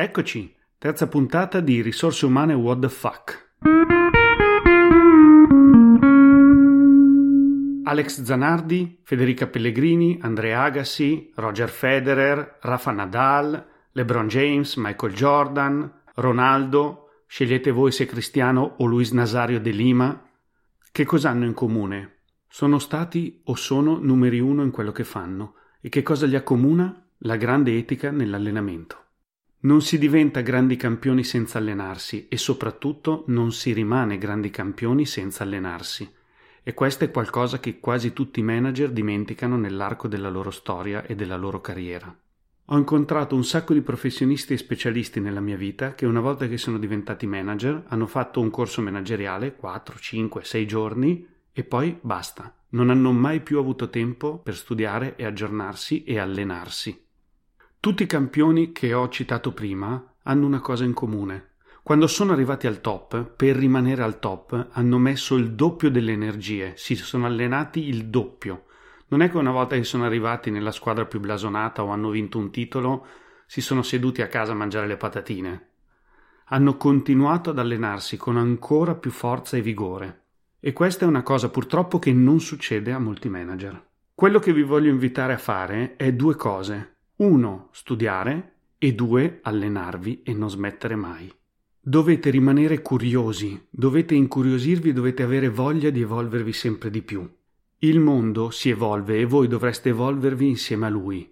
Eccoci, terza puntata di Risorse Umane What the Fuck. Alex Zanardi, Federica Pellegrini, Andrea Agassi, Roger Federer, Rafa Nadal, LeBron James, Michael Jordan, Ronaldo, scegliete voi se Cristiano o Luis Nazario de Lima. Che cosa hanno in comune? Sono stati o sono numeri uno in quello che fanno. E che cosa li accomuna? La grande etica nell'allenamento. Non si diventa grandi campioni senza allenarsi e soprattutto non si rimane grandi campioni senza allenarsi. E questo è qualcosa che quasi tutti i manager dimenticano nell'arco della loro storia e della loro carriera. Ho incontrato un sacco di professionisti e specialisti nella mia vita che una volta che sono diventati manager hanno fatto un corso manageriale 4, 5, 6 giorni e poi basta. Non hanno mai più avuto tempo per studiare e aggiornarsi e allenarsi. Tutti i campioni che ho citato prima hanno una cosa in comune. Quando sono arrivati al top, per rimanere al top, hanno messo il doppio delle energie, si sono allenati il doppio. Non è che una volta che sono arrivati nella squadra più blasonata o hanno vinto un titolo, si sono seduti a casa a mangiare le patatine. Hanno continuato ad allenarsi con ancora più forza e vigore. E questa è una cosa purtroppo che non succede a molti manager. Quello che vi voglio invitare a fare è due cose. Uno, studiare e due, allenarvi e non smettere mai. Dovete rimanere curiosi, dovete incuriosirvi, dovete avere voglia di evolvervi sempre di più. Il mondo si evolve e voi dovreste evolvervi insieme a lui.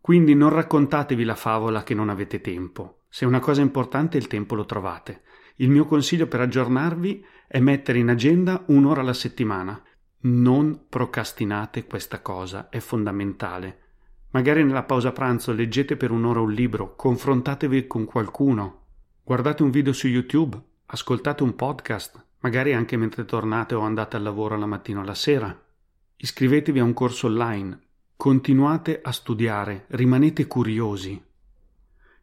Quindi non raccontatevi la favola che non avete tempo. Se è una cosa importante il tempo lo trovate. Il mio consiglio per aggiornarvi è mettere in agenda un'ora alla settimana. Non procrastinate questa cosa, è fondamentale. Magari nella pausa pranzo leggete per un'ora un libro, confrontatevi con qualcuno, guardate un video su YouTube, ascoltate un podcast, magari anche mentre tornate o andate al lavoro la mattina o la sera. Iscrivetevi a un corso online, continuate a studiare, rimanete curiosi.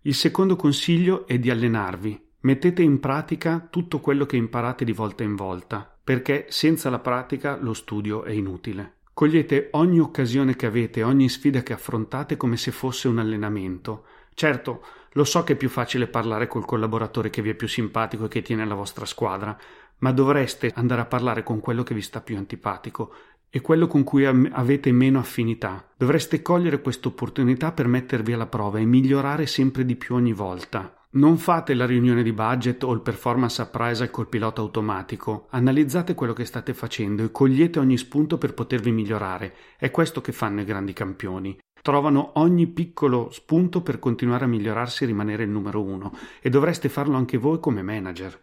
Il secondo consiglio è di allenarvi. Mettete in pratica tutto quello che imparate di volta in volta, perché senza la pratica lo studio è inutile. Cogliete ogni occasione che avete, ogni sfida che affrontate come se fosse un allenamento. Certo, lo so che è più facile parlare col collaboratore che vi è più simpatico e che tiene la vostra squadra, ma dovreste andare a parlare con quello che vi sta più antipatico e quello con cui avete meno affinità. Dovreste cogliere questa opportunità per mettervi alla prova e migliorare sempre di più ogni volta. Non fate la riunione di budget o il performance appraisal col pilota automatico, analizzate quello che state facendo e cogliete ogni spunto per potervi migliorare. È questo che fanno i grandi campioni. Trovano ogni piccolo spunto per continuare a migliorarsi e rimanere il numero uno e dovreste farlo anche voi come manager.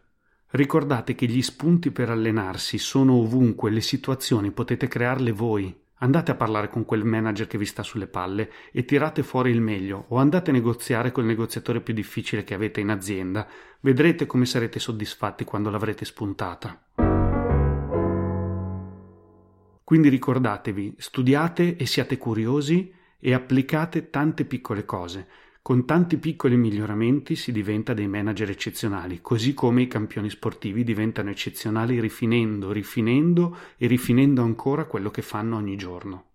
Ricordate che gli spunti per allenarsi sono ovunque, le situazioni potete crearle voi. Andate a parlare con quel manager che vi sta sulle palle e tirate fuori il meglio o andate a negoziare col negoziatore più difficile che avete in azienda. Vedrete come sarete soddisfatti quando l'avrete spuntata. Quindi ricordatevi, studiate e siate curiosi e applicate tante piccole cose. Con tanti piccoli miglioramenti si diventa dei manager eccezionali, così come i campioni sportivi diventano eccezionali rifinendo, rifinendo e rifinendo ancora quello che fanno ogni giorno.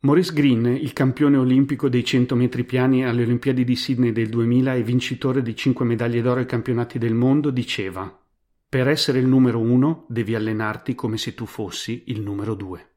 Maurice Green, il campione olimpico dei 100 metri piani alle Olimpiadi di Sydney del 2000 e vincitore di 5 medaglie d'oro ai campionati del mondo, diceva Per essere il numero uno devi allenarti come se tu fossi il numero due.